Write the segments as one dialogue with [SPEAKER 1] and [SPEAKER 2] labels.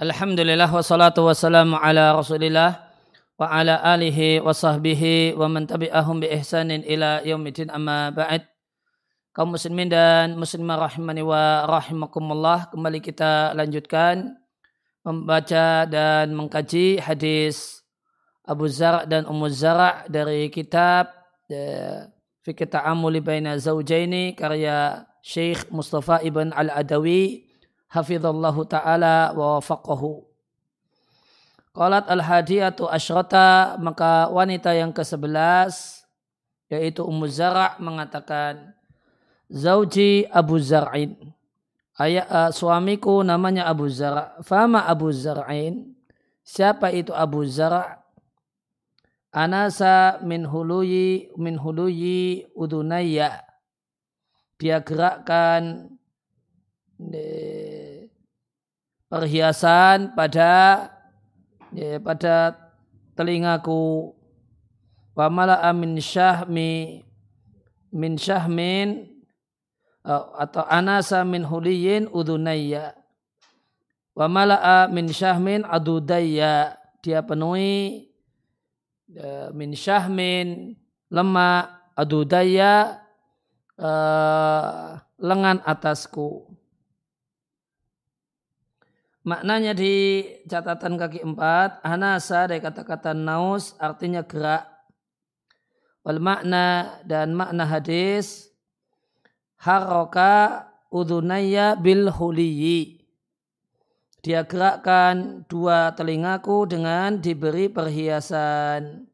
[SPEAKER 1] Alhamdulillah wassalatu wassalamu ala rasulillah wa ala alihi wa sahbihi wa man tabi'ahum bi ihsanin ila yaumidin amma ba'd. Kaum muslimin dan muslimah rahimani wa rahimakumullah kembali kita lanjutkan membaca dan mengkaji hadis Abu Zar' dan Ummu Zara' dari kitab eh, Fikir Ta'amuli Baina Zawjaini karya Syekh Mustafa Ibn Al-Adawi hafizallahu taala wa wafaqahu. Qalat al-hadiyatu asyrata maka wanita yang ke-11 yaitu Ummu Zara' mengatakan Zauji Abu Zar'in. Ayah uh, suamiku namanya Abu Zara' Fama Abu Zar'in? Siapa itu Abu Zara' Anasa min huluyi min huluyi udunaya dia gerakkan perhiasan pada ya, pada telingaku. Wa mala'a min syahmi min syahmin atau anasa min huliyin udunayya. Wa mala'a min syahmin adudayya. Dia penuhi ya, min syahmin lemak adudayya uh, lengan atasku. Maknanya di catatan kaki empat, anasa dari kata-kata naus artinya gerak. Wal makna dan makna hadis, haroka udunaya bil huliyi. Dia gerakkan dua telingaku dengan diberi perhiasan.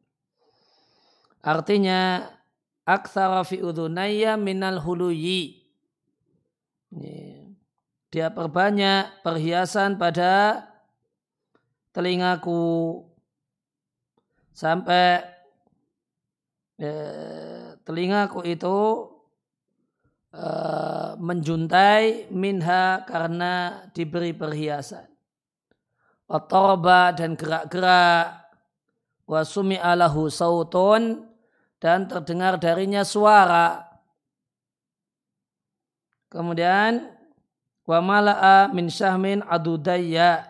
[SPEAKER 1] Artinya, aktsara fi udunaya minal huluyi dia perbanyak perhiasan pada telingaku. Sampai eh, telingaku itu eh, menjuntai minha karena diberi perhiasan. Otoroba dan gerak-gerak. Wasumi alahu sautun dan terdengar darinya suara. Kemudian wa mala'a min syahmin adudayya.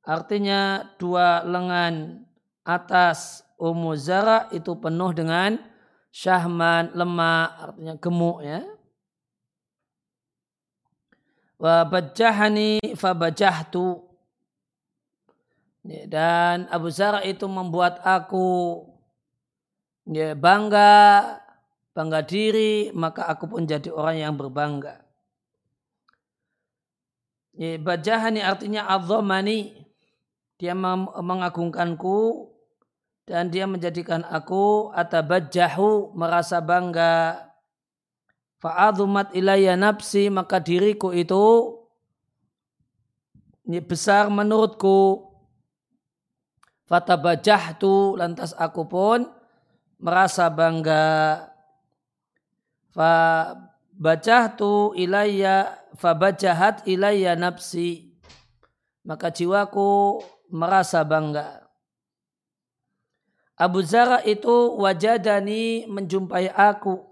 [SPEAKER 1] Artinya dua lengan atas Ummu Zara itu penuh dengan syahman lemak artinya gemuk ya. Wa bajahani fabajahtu dan Abu Zara itu membuat aku ya, bangga bangga diri, maka aku pun jadi orang yang berbangga. Bajahani artinya azamani. Dia mengagungkanku dan dia menjadikan aku atabajahu merasa bangga. Fa'adhumat ilayya nafsi maka diriku itu besar menurutku. Fatabajahtu lantas aku pun merasa bangga fa bacahtu ilayya fa bacahat ilayya nafsi. Maka jiwaku merasa bangga. Abu Zara itu wajadani menjumpai aku.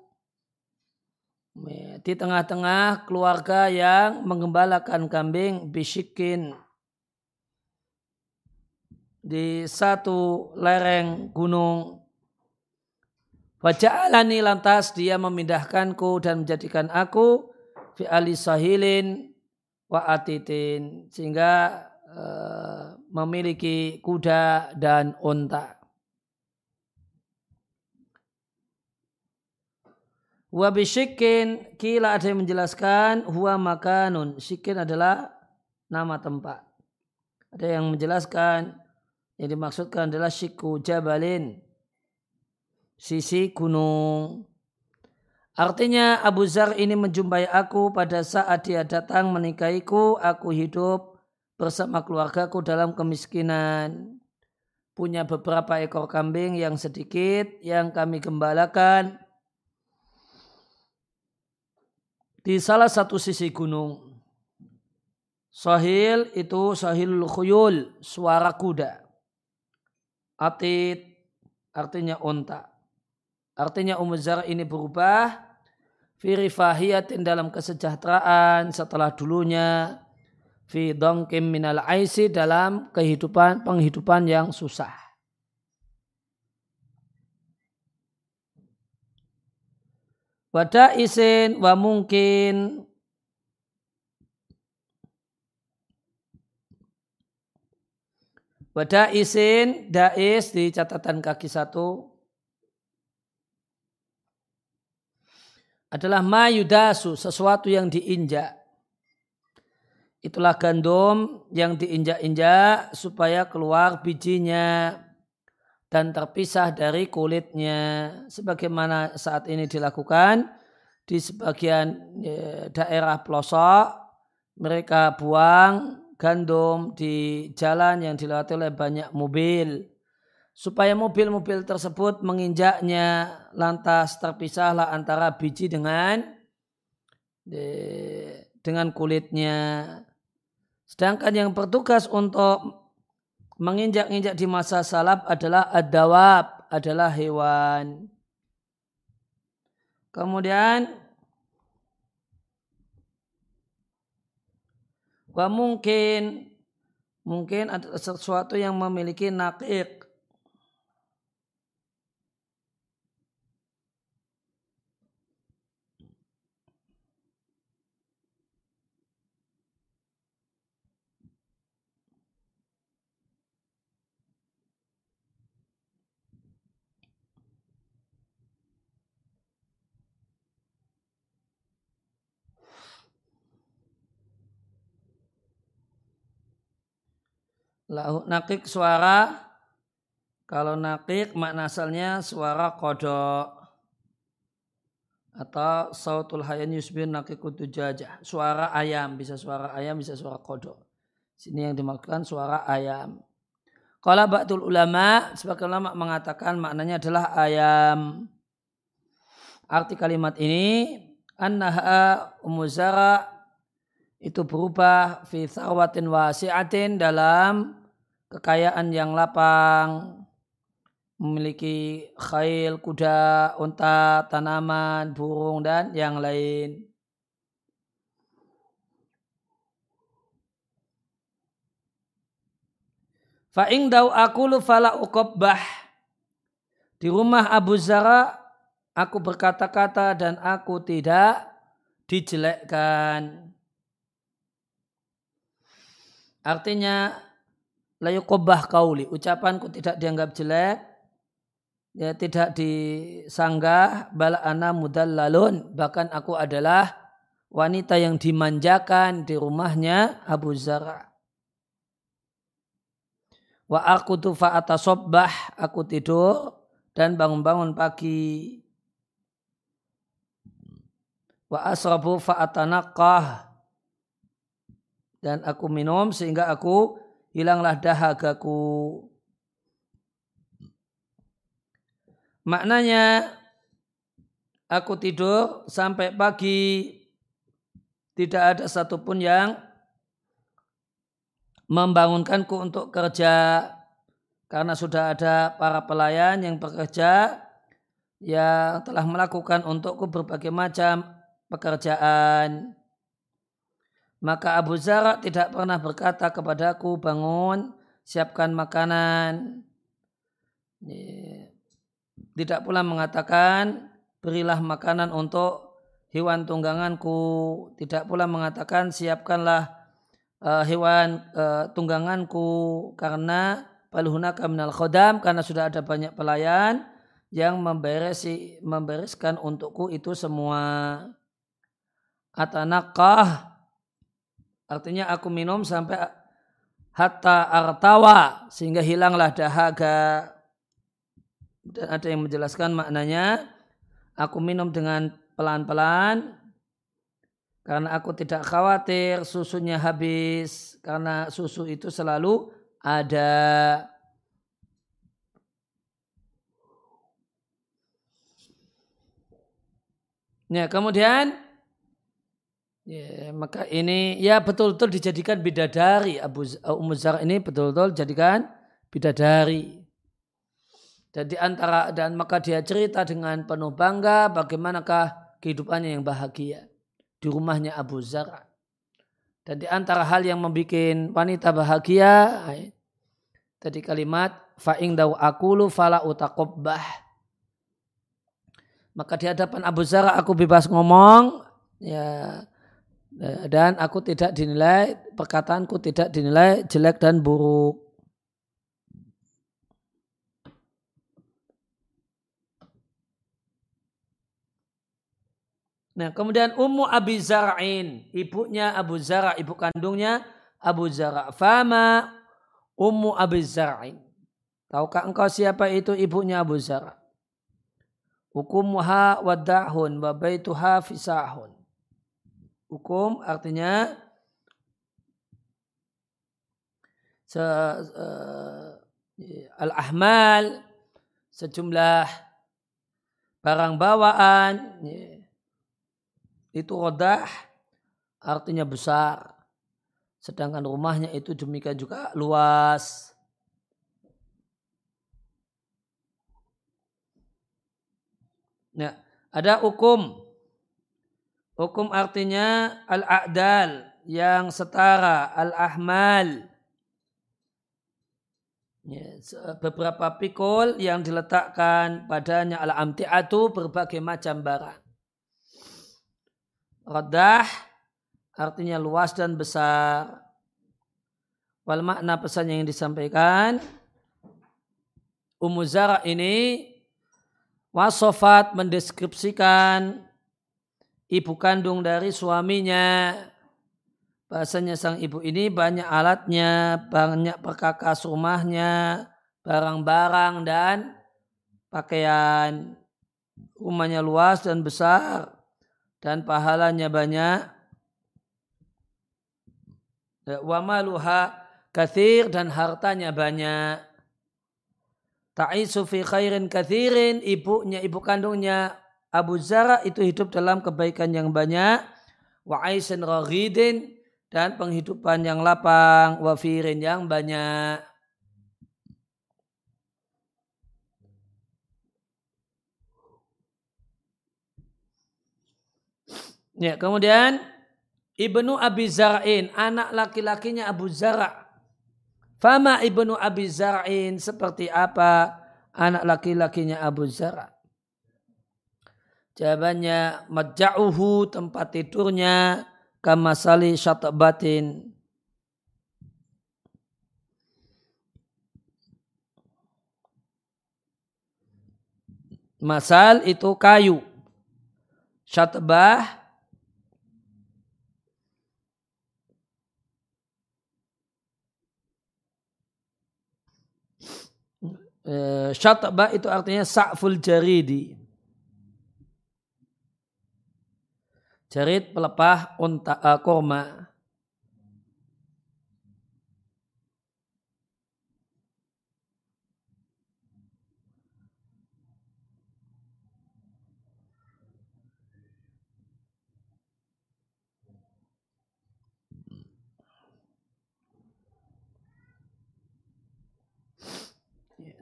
[SPEAKER 1] Di tengah-tengah keluarga yang mengembalakan kambing bisikin. Di satu lereng gunung. Waja'alani lantas dia memindahkanku dan menjadikan aku fi ali sahilin wa atitin sehingga uh, memiliki kuda dan unta. Wa bisyikin kila ada yang menjelaskan huwa makanun. Syikin adalah nama tempat. Ada yang menjelaskan yang dimaksudkan adalah syiku jabalin sisi gunung. Artinya Abu Zar ini menjumpai aku pada saat dia datang menikahiku, aku hidup bersama keluargaku dalam kemiskinan. Punya beberapa ekor kambing yang sedikit yang kami gembalakan di salah satu sisi gunung. Sahil itu sahil khuyul, suara kuda. Atid artinya onta. Artinya Ummu Zar ini berubah firifahiyatin dalam kesejahteraan setelah dulunya. Fi dongkim minal aisi dalam kehidupan penghidupan yang susah. Wada isin wa mungkin. Wada isin dais di catatan kaki satu adalah mayudasu sesuatu yang diinjak Itulah gandum yang diinjak-injak supaya keluar bijinya dan terpisah dari kulitnya. Sebagaimana saat ini dilakukan di sebagian e, daerah pelosok, mereka buang gandum di jalan yang dilewati oleh banyak mobil. Supaya mobil-mobil tersebut menginjaknya lantas terpisahlah antara biji dengan dengan kulitnya. Sedangkan yang bertugas untuk menginjak-injak di masa salaf adalah adawab, adalah hewan. Kemudian wa mungkin mungkin ada sesuatu yang memiliki nakik Lahu nakik suara. Kalau nakik makna asalnya suara kodok. Atau sautul hayan yusbir nakikutu jajah suara ayam bisa suara ayam bisa suara kodok. Sini yang dimaksudkan suara ayam. Kalau ba'dul ulama sebagian ulama mengatakan maknanya adalah ayam. Arti kalimat ini annaha umuzara itu berubah fi thawatin wasi'atin dalam kekayaan yang lapang, memiliki khail, kuda, unta, tanaman, burung, dan yang lain. Fa'ing dau aku fala ukobbah. Di rumah Abu Zara, aku berkata-kata dan aku tidak dijelekkan. Artinya layukobah kauli. Ucapanku tidak dianggap jelek ya tidak disanggah bala ana mudallalun. Bahkan aku adalah wanita yang dimanjakan di rumahnya Abu Zara wa aku tu fa'atasobbah aku tidur dan bangun-bangun pagi. Wa asrabu fa'atanaqah. Dan aku minum sehingga aku hilanglah dahagaku. Maknanya aku tidur sampai pagi tidak ada satupun yang membangunkanku untuk kerja karena sudah ada para pelayan yang bekerja yang telah melakukan untukku berbagai macam pekerjaan. Maka Abu Zara tidak pernah berkata kepadaku, bangun, siapkan makanan. Tidak pula mengatakan, berilah makanan untuk hewan tungganganku. Tidak pula mengatakan, siapkanlah uh, hewan uh, tungganganku. Karena paluhunaka minal khodam, karena sudah ada banyak pelayan yang memberesi, membereskan untukku itu semua. Atanakah Artinya aku minum sampai hatta artawa sehingga hilanglah dahaga. Dan ada yang menjelaskan maknanya aku minum dengan pelan-pelan karena aku tidak khawatir susunya habis karena susu itu selalu ada. Ya, kemudian Ya, maka ini ya betul-betul dijadikan bidadari Abu Ummu Zar ini betul-betul jadikan bidadari. Dan di antara dan maka dia cerita dengan penuh bangga bagaimanakah kehidupannya yang bahagia di rumahnya Abu Zar. Dan di antara hal yang membuat wanita bahagia, tadi kalimat fa'ing daw akulu fala utakobbah. Maka di hadapan Abu Zara aku bebas ngomong, ya dan aku tidak dinilai perkataanku tidak dinilai jelek dan buruk. Nah, kemudian Ummu Abi Zara'in, ibunya Abu Zara, ibu kandungnya Abu Zara. Fama Ummu Abi Zara'in. Tahukah engkau siapa itu ibunya Abu Zara? Hukumuha wadahun wa fisahun. Hukum artinya se, uh, al-ahmal sejumlah barang bawaan itu rodah artinya besar. Sedangkan rumahnya itu demikian juga luas. Nah, ada hukum. Hukum artinya al-a'dal yang setara, al-ahmal. Ya, beberapa pikul yang diletakkan padanya al-amti'atu berbagai macam barang. Radah artinya luas dan besar. Wal makna pesan yang disampaikan Ummu Zara ini wasofat mendeskripsikan ibu kandung dari suaminya. Bahasanya sang ibu ini banyak alatnya, banyak perkakas rumahnya, barang-barang dan pakaian. Rumahnya luas dan besar dan pahalanya banyak wa maluha kathir dan hartanya banyak ta'isu fi khairin kathirin ibunya ibu kandungnya Abu Zara itu hidup dalam kebaikan yang banyak wa aisin raghidin dan penghidupan yang lapang wafirin yang banyak Ya, kemudian Ibnu Abi Zara'in, anak laki-lakinya Abu Zara. Fama Ibnu Abi Zara'in seperti apa anak laki-lakinya Abu Zara? Jawabannya maja'uhu tempat tidurnya kamasali syatabatin. Masal itu kayu. Syatbah Eh, syatba itu artinya sa'ful jaridi. Jarid pelepah unta uh, korma.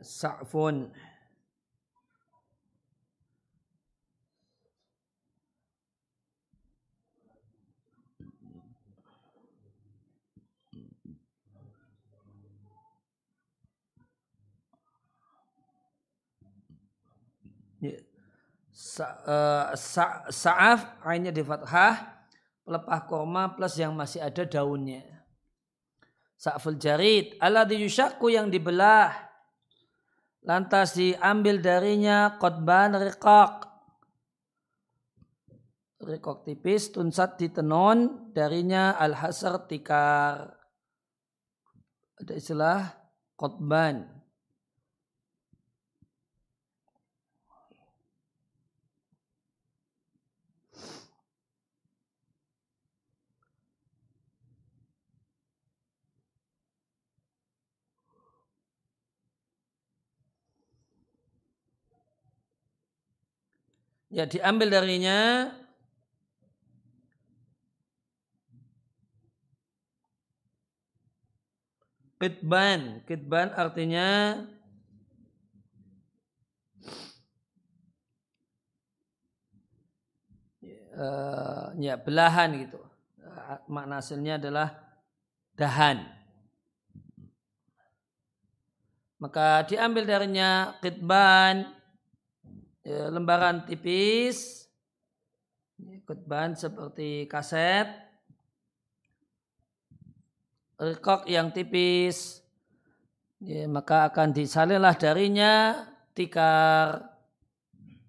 [SPEAKER 1] sa'fun Uh, sa, sa'af ainnya di fathah pelepah koma plus yang masih ada daunnya. Sa'ful jarid alladhi yushaku yang dibelah. Lantas diambil darinya kotban rekok rekok tipis tunsat ditenon darinya al-hasar tikar. Ada istilah kotban ya diambil darinya. Kitban kitban artinya uh, ya belahan gitu. Makna hasilnya adalah dahan. Maka diambil darinya kitban, ya, lembaran tipis, kitban seperti kaset, rekok yang tipis, ya, maka akan disalinlah darinya tikar.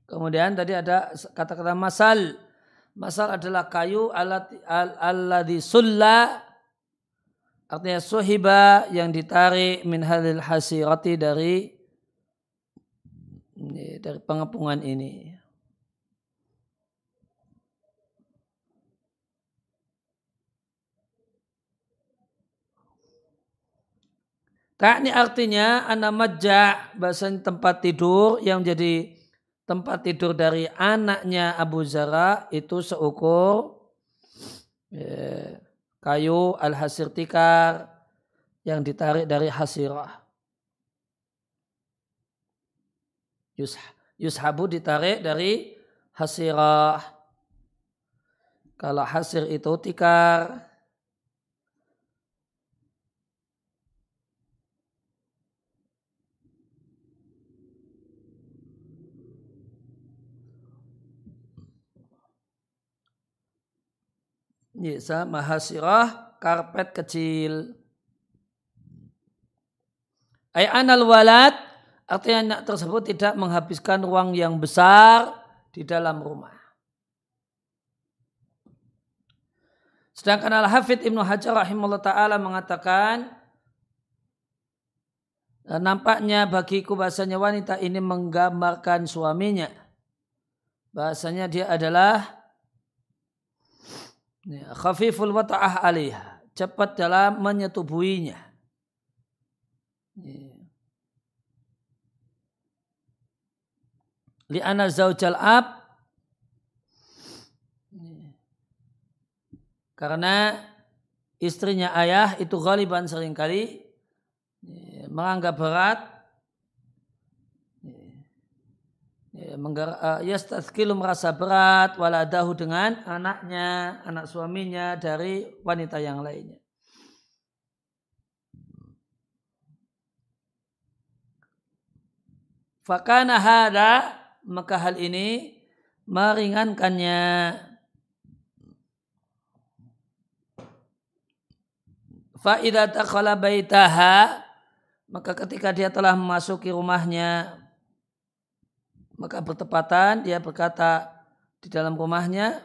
[SPEAKER 1] Kemudian tadi ada kata-kata masal. Masal adalah kayu alladhi sulla artinya suhiba yang ditarik min halil hasirati dari dari pengepungan ini. Tak ini artinya anak majah bahasa tempat tidur yang jadi tempat tidur dari anaknya Abu Zara itu seukur ya, kayu al-hasir tikar yang ditarik dari hasirah. Yushabu ditarik dari hasirah. Kalau hasir itu tikar, Yisa mahasirah karpet kecil. Ay anal walad artinya anak tersebut tidak menghabiskan ruang yang besar di dalam rumah. Sedangkan Al-Hafidh Ibnu Hajar rahimahullah ta'ala mengatakan nampaknya bagiku bahasanya wanita ini menggambarkan suaminya. Bahasanya dia adalah Ya, khafiful wata'ah alaiha. Cepat dalam menyetubuhinya. Ya. Li'ana zaujal ab. Karena istrinya ayah itu ghaliban sering kali menganggap berat Ya, uh, yastathkilu merasa berat waladahu dengan anaknya, anak suaminya dari wanita yang lainnya. Fakana hada maka hal ini meringankannya. Faidah takhala baitaha maka ketika dia telah memasuki rumahnya maka bertepatan dia berkata di dalam rumahnya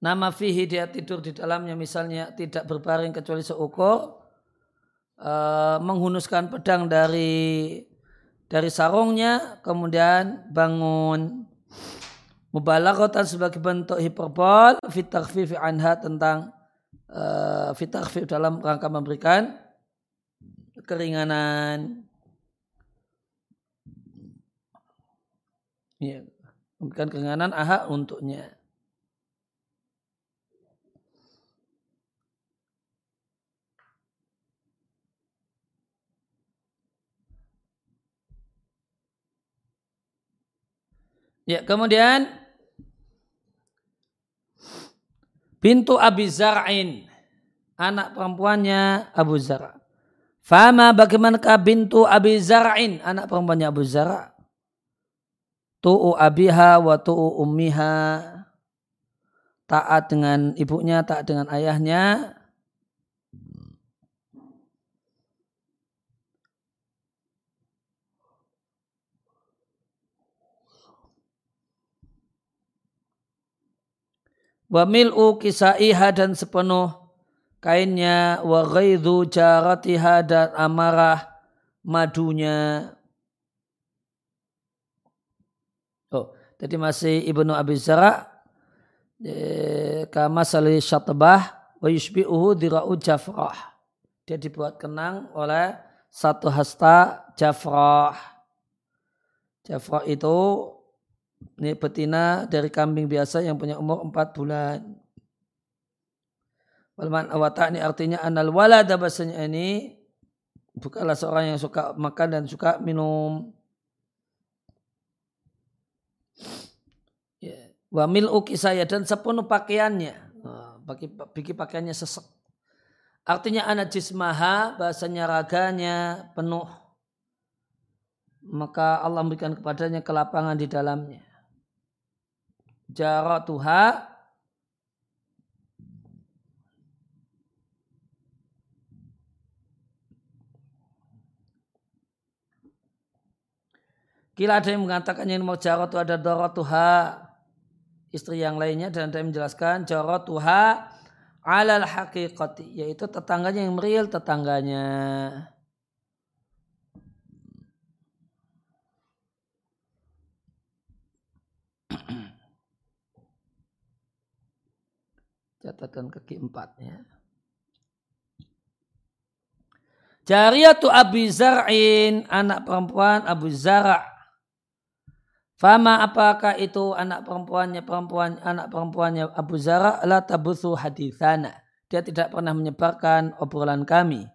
[SPEAKER 1] nama fihi dia tidur di dalamnya misalnya tidak berbaring kecuali seukur uh, menghunuskan pedang dari dari sarungnya kemudian bangun mubalaghatan sebagai bentuk hiperbol fitarfifi anha tentang uh, dalam rangka memberikan keringanan Ya, memberikan keringanan aha untuknya. Ya, kemudian pintu Abi Zar'in, anak perempuannya Abu Zar. Fama bagaimanakah bintu Abi Zar'in, anak perempuannya Abu Zar? tu'u abiha wa tu'u ummiha taat dengan ibunya taat dengan ayahnya wa mil'u kisaiha dan sepenuh kainnya wa ghaidhu jaratiha dan amarah madunya Jadi masih Ibnu Abi Zara kama sali syatbah wa yushbi'uhu dira'u jafrah. Dia dibuat kenang oleh satu hasta jafrah. Jafrah itu ini betina dari kambing biasa yang punya umur empat bulan. Walman awata ini artinya anal walada bahasanya ini bukanlah seorang yang suka makan dan suka minum. Wa mil'u kisaya dan sepenuh pakaiannya. Nah, bagi, bagi pakaiannya sesek. Artinya anak jismaha, bahasanya raganya penuh. Maka Allah memberikan kepadanya kelapangan di dalamnya. Jaratuha Kila ada yang mengatakan yang mau jarot itu ada dorotuha istri yang lainnya dan ada yang menjelaskan jaratuha alal haqiqati yaitu tetangganya yang real tetangganya. Catatan kaki empat ya. Jariyatu Abu Zar'in, anak perempuan Abu Zara' Fama apakah itu anak perempuannya perempuan anak perempuannya Abu Zara la tabuthu hadithana. Dia tidak pernah menyebarkan obrolan kami.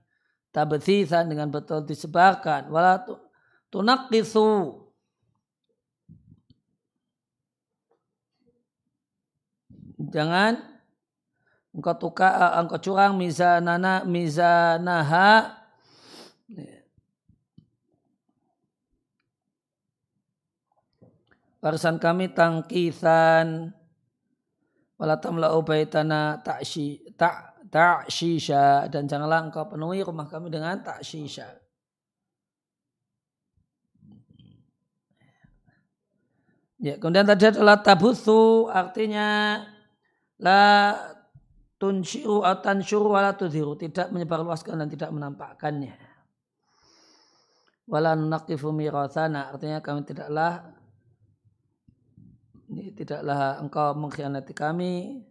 [SPEAKER 1] Tabthithan dengan betul disebarkan. Wala tunaqithu. Jangan engkau tukar engkau curang mizanana mizanaha Barisan kami tangkisan. Wala tamla'u baitana ta'shi ta' ta'shisha. Dan janganlah engkau penuhi rumah kami dengan ta'shisha. Ya, kemudian tadi adalah tabuthu artinya la tunshiru atau tansyuru wala tudhiru tidak menyebarluaskan dan tidak menampakkannya. Wala nunaqifu mirathana artinya kami tidaklah ini tidaklah engkau mengkhianati kami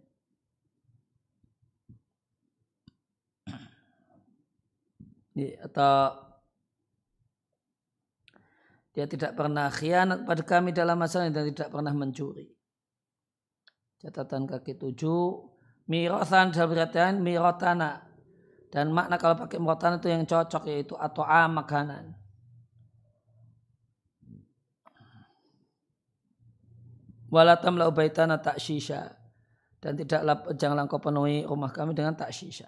[SPEAKER 1] ini, atau dia tidak pernah khianat pada kami dalam masalah dan tidak pernah mencuri. Catatan kaki tujuh, mirotan dalam mirotana. Dan makna kalau pakai mirotana itu yang cocok yaitu atau a makanan. wala tamla baitana takshisha dan tidaklah janganlah kau penuhi rumah kami dengan takshisha.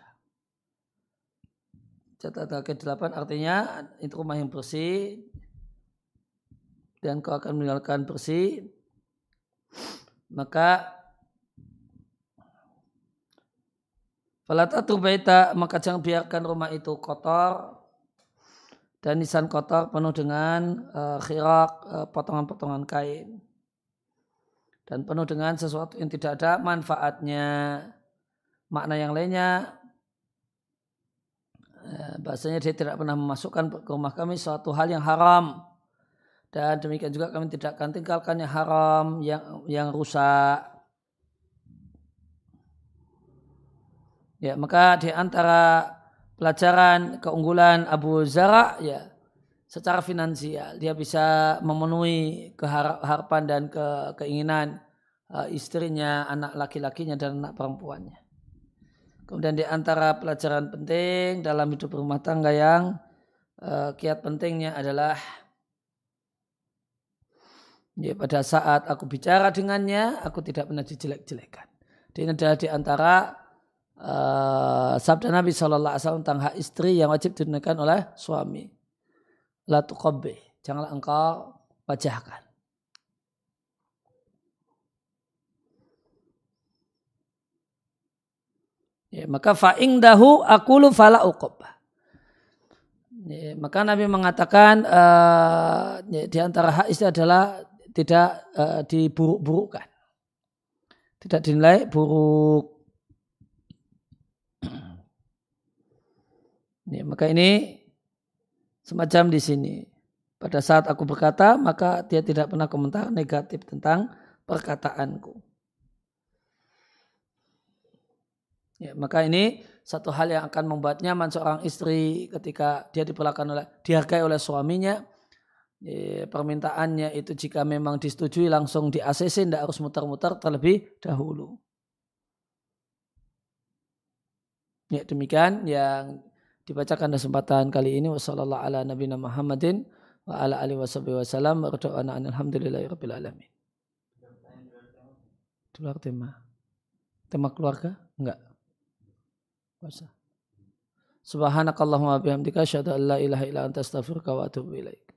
[SPEAKER 1] Catatan ke-8 artinya itu rumah yang bersih dan kau akan meninggalkan bersih maka Falatatu baita maka jangan biarkan rumah itu kotor. Dan nisan kotor penuh dengan uh, khirak uh, potongan-potongan kain. Dan penuh dengan sesuatu yang tidak ada manfaatnya. Makna yang lainnya eh, bahasanya dia tidak pernah memasukkan ke rumah kami suatu hal yang haram. Dan demikian juga kami tidak akan tinggalkan yang haram yang yang rusak ya maka di antara pelajaran keunggulan Abu Zara ya secara finansial dia bisa memenuhi keharapan dan ke, keinginan uh, istrinya, anak laki-lakinya dan anak perempuannya. Kemudian di antara pelajaran penting dalam hidup rumah tangga yang uh, kiat pentingnya adalah ya, pada saat aku bicara dengannya, aku tidak pernah dijelek-jelekan. Ini adalah di antara uh, sabda Nabi SAW tentang hak istri yang wajib ditunaikan oleh suami la. Janganlah engkau wajahkan. Ya, maka fa'ingdahu akulu fala uqabbah. Ya, maka Nabi mengatakan uh, ya, di antara hak istri adalah tidak uh, diburuk-burukkan. Tidak dinilai buruk. Ya, maka ini semacam di sini. Pada saat aku berkata, maka dia tidak pernah komentar negatif tentang perkataanku. Ya, maka ini satu hal yang akan membuat nyaman seorang istri ketika dia diperlakukan oleh dihargai oleh suaminya. Ya, permintaannya itu jika memang disetujui langsung di ACC tidak harus muter-muter terlebih dahulu. Ya demikian yang dibacakan kesempatan kali ini wasallallahu ala nabiyina Muhammadin wa ala alihi wasallam wa alhamdulillahi rabbil alamin di luar tema. Tema keluarga? Enggak. Puasa. Subhanakallahumma bihamdika asyhadu an la ilaha illa anta astaghfiruka wa atubu ilaik.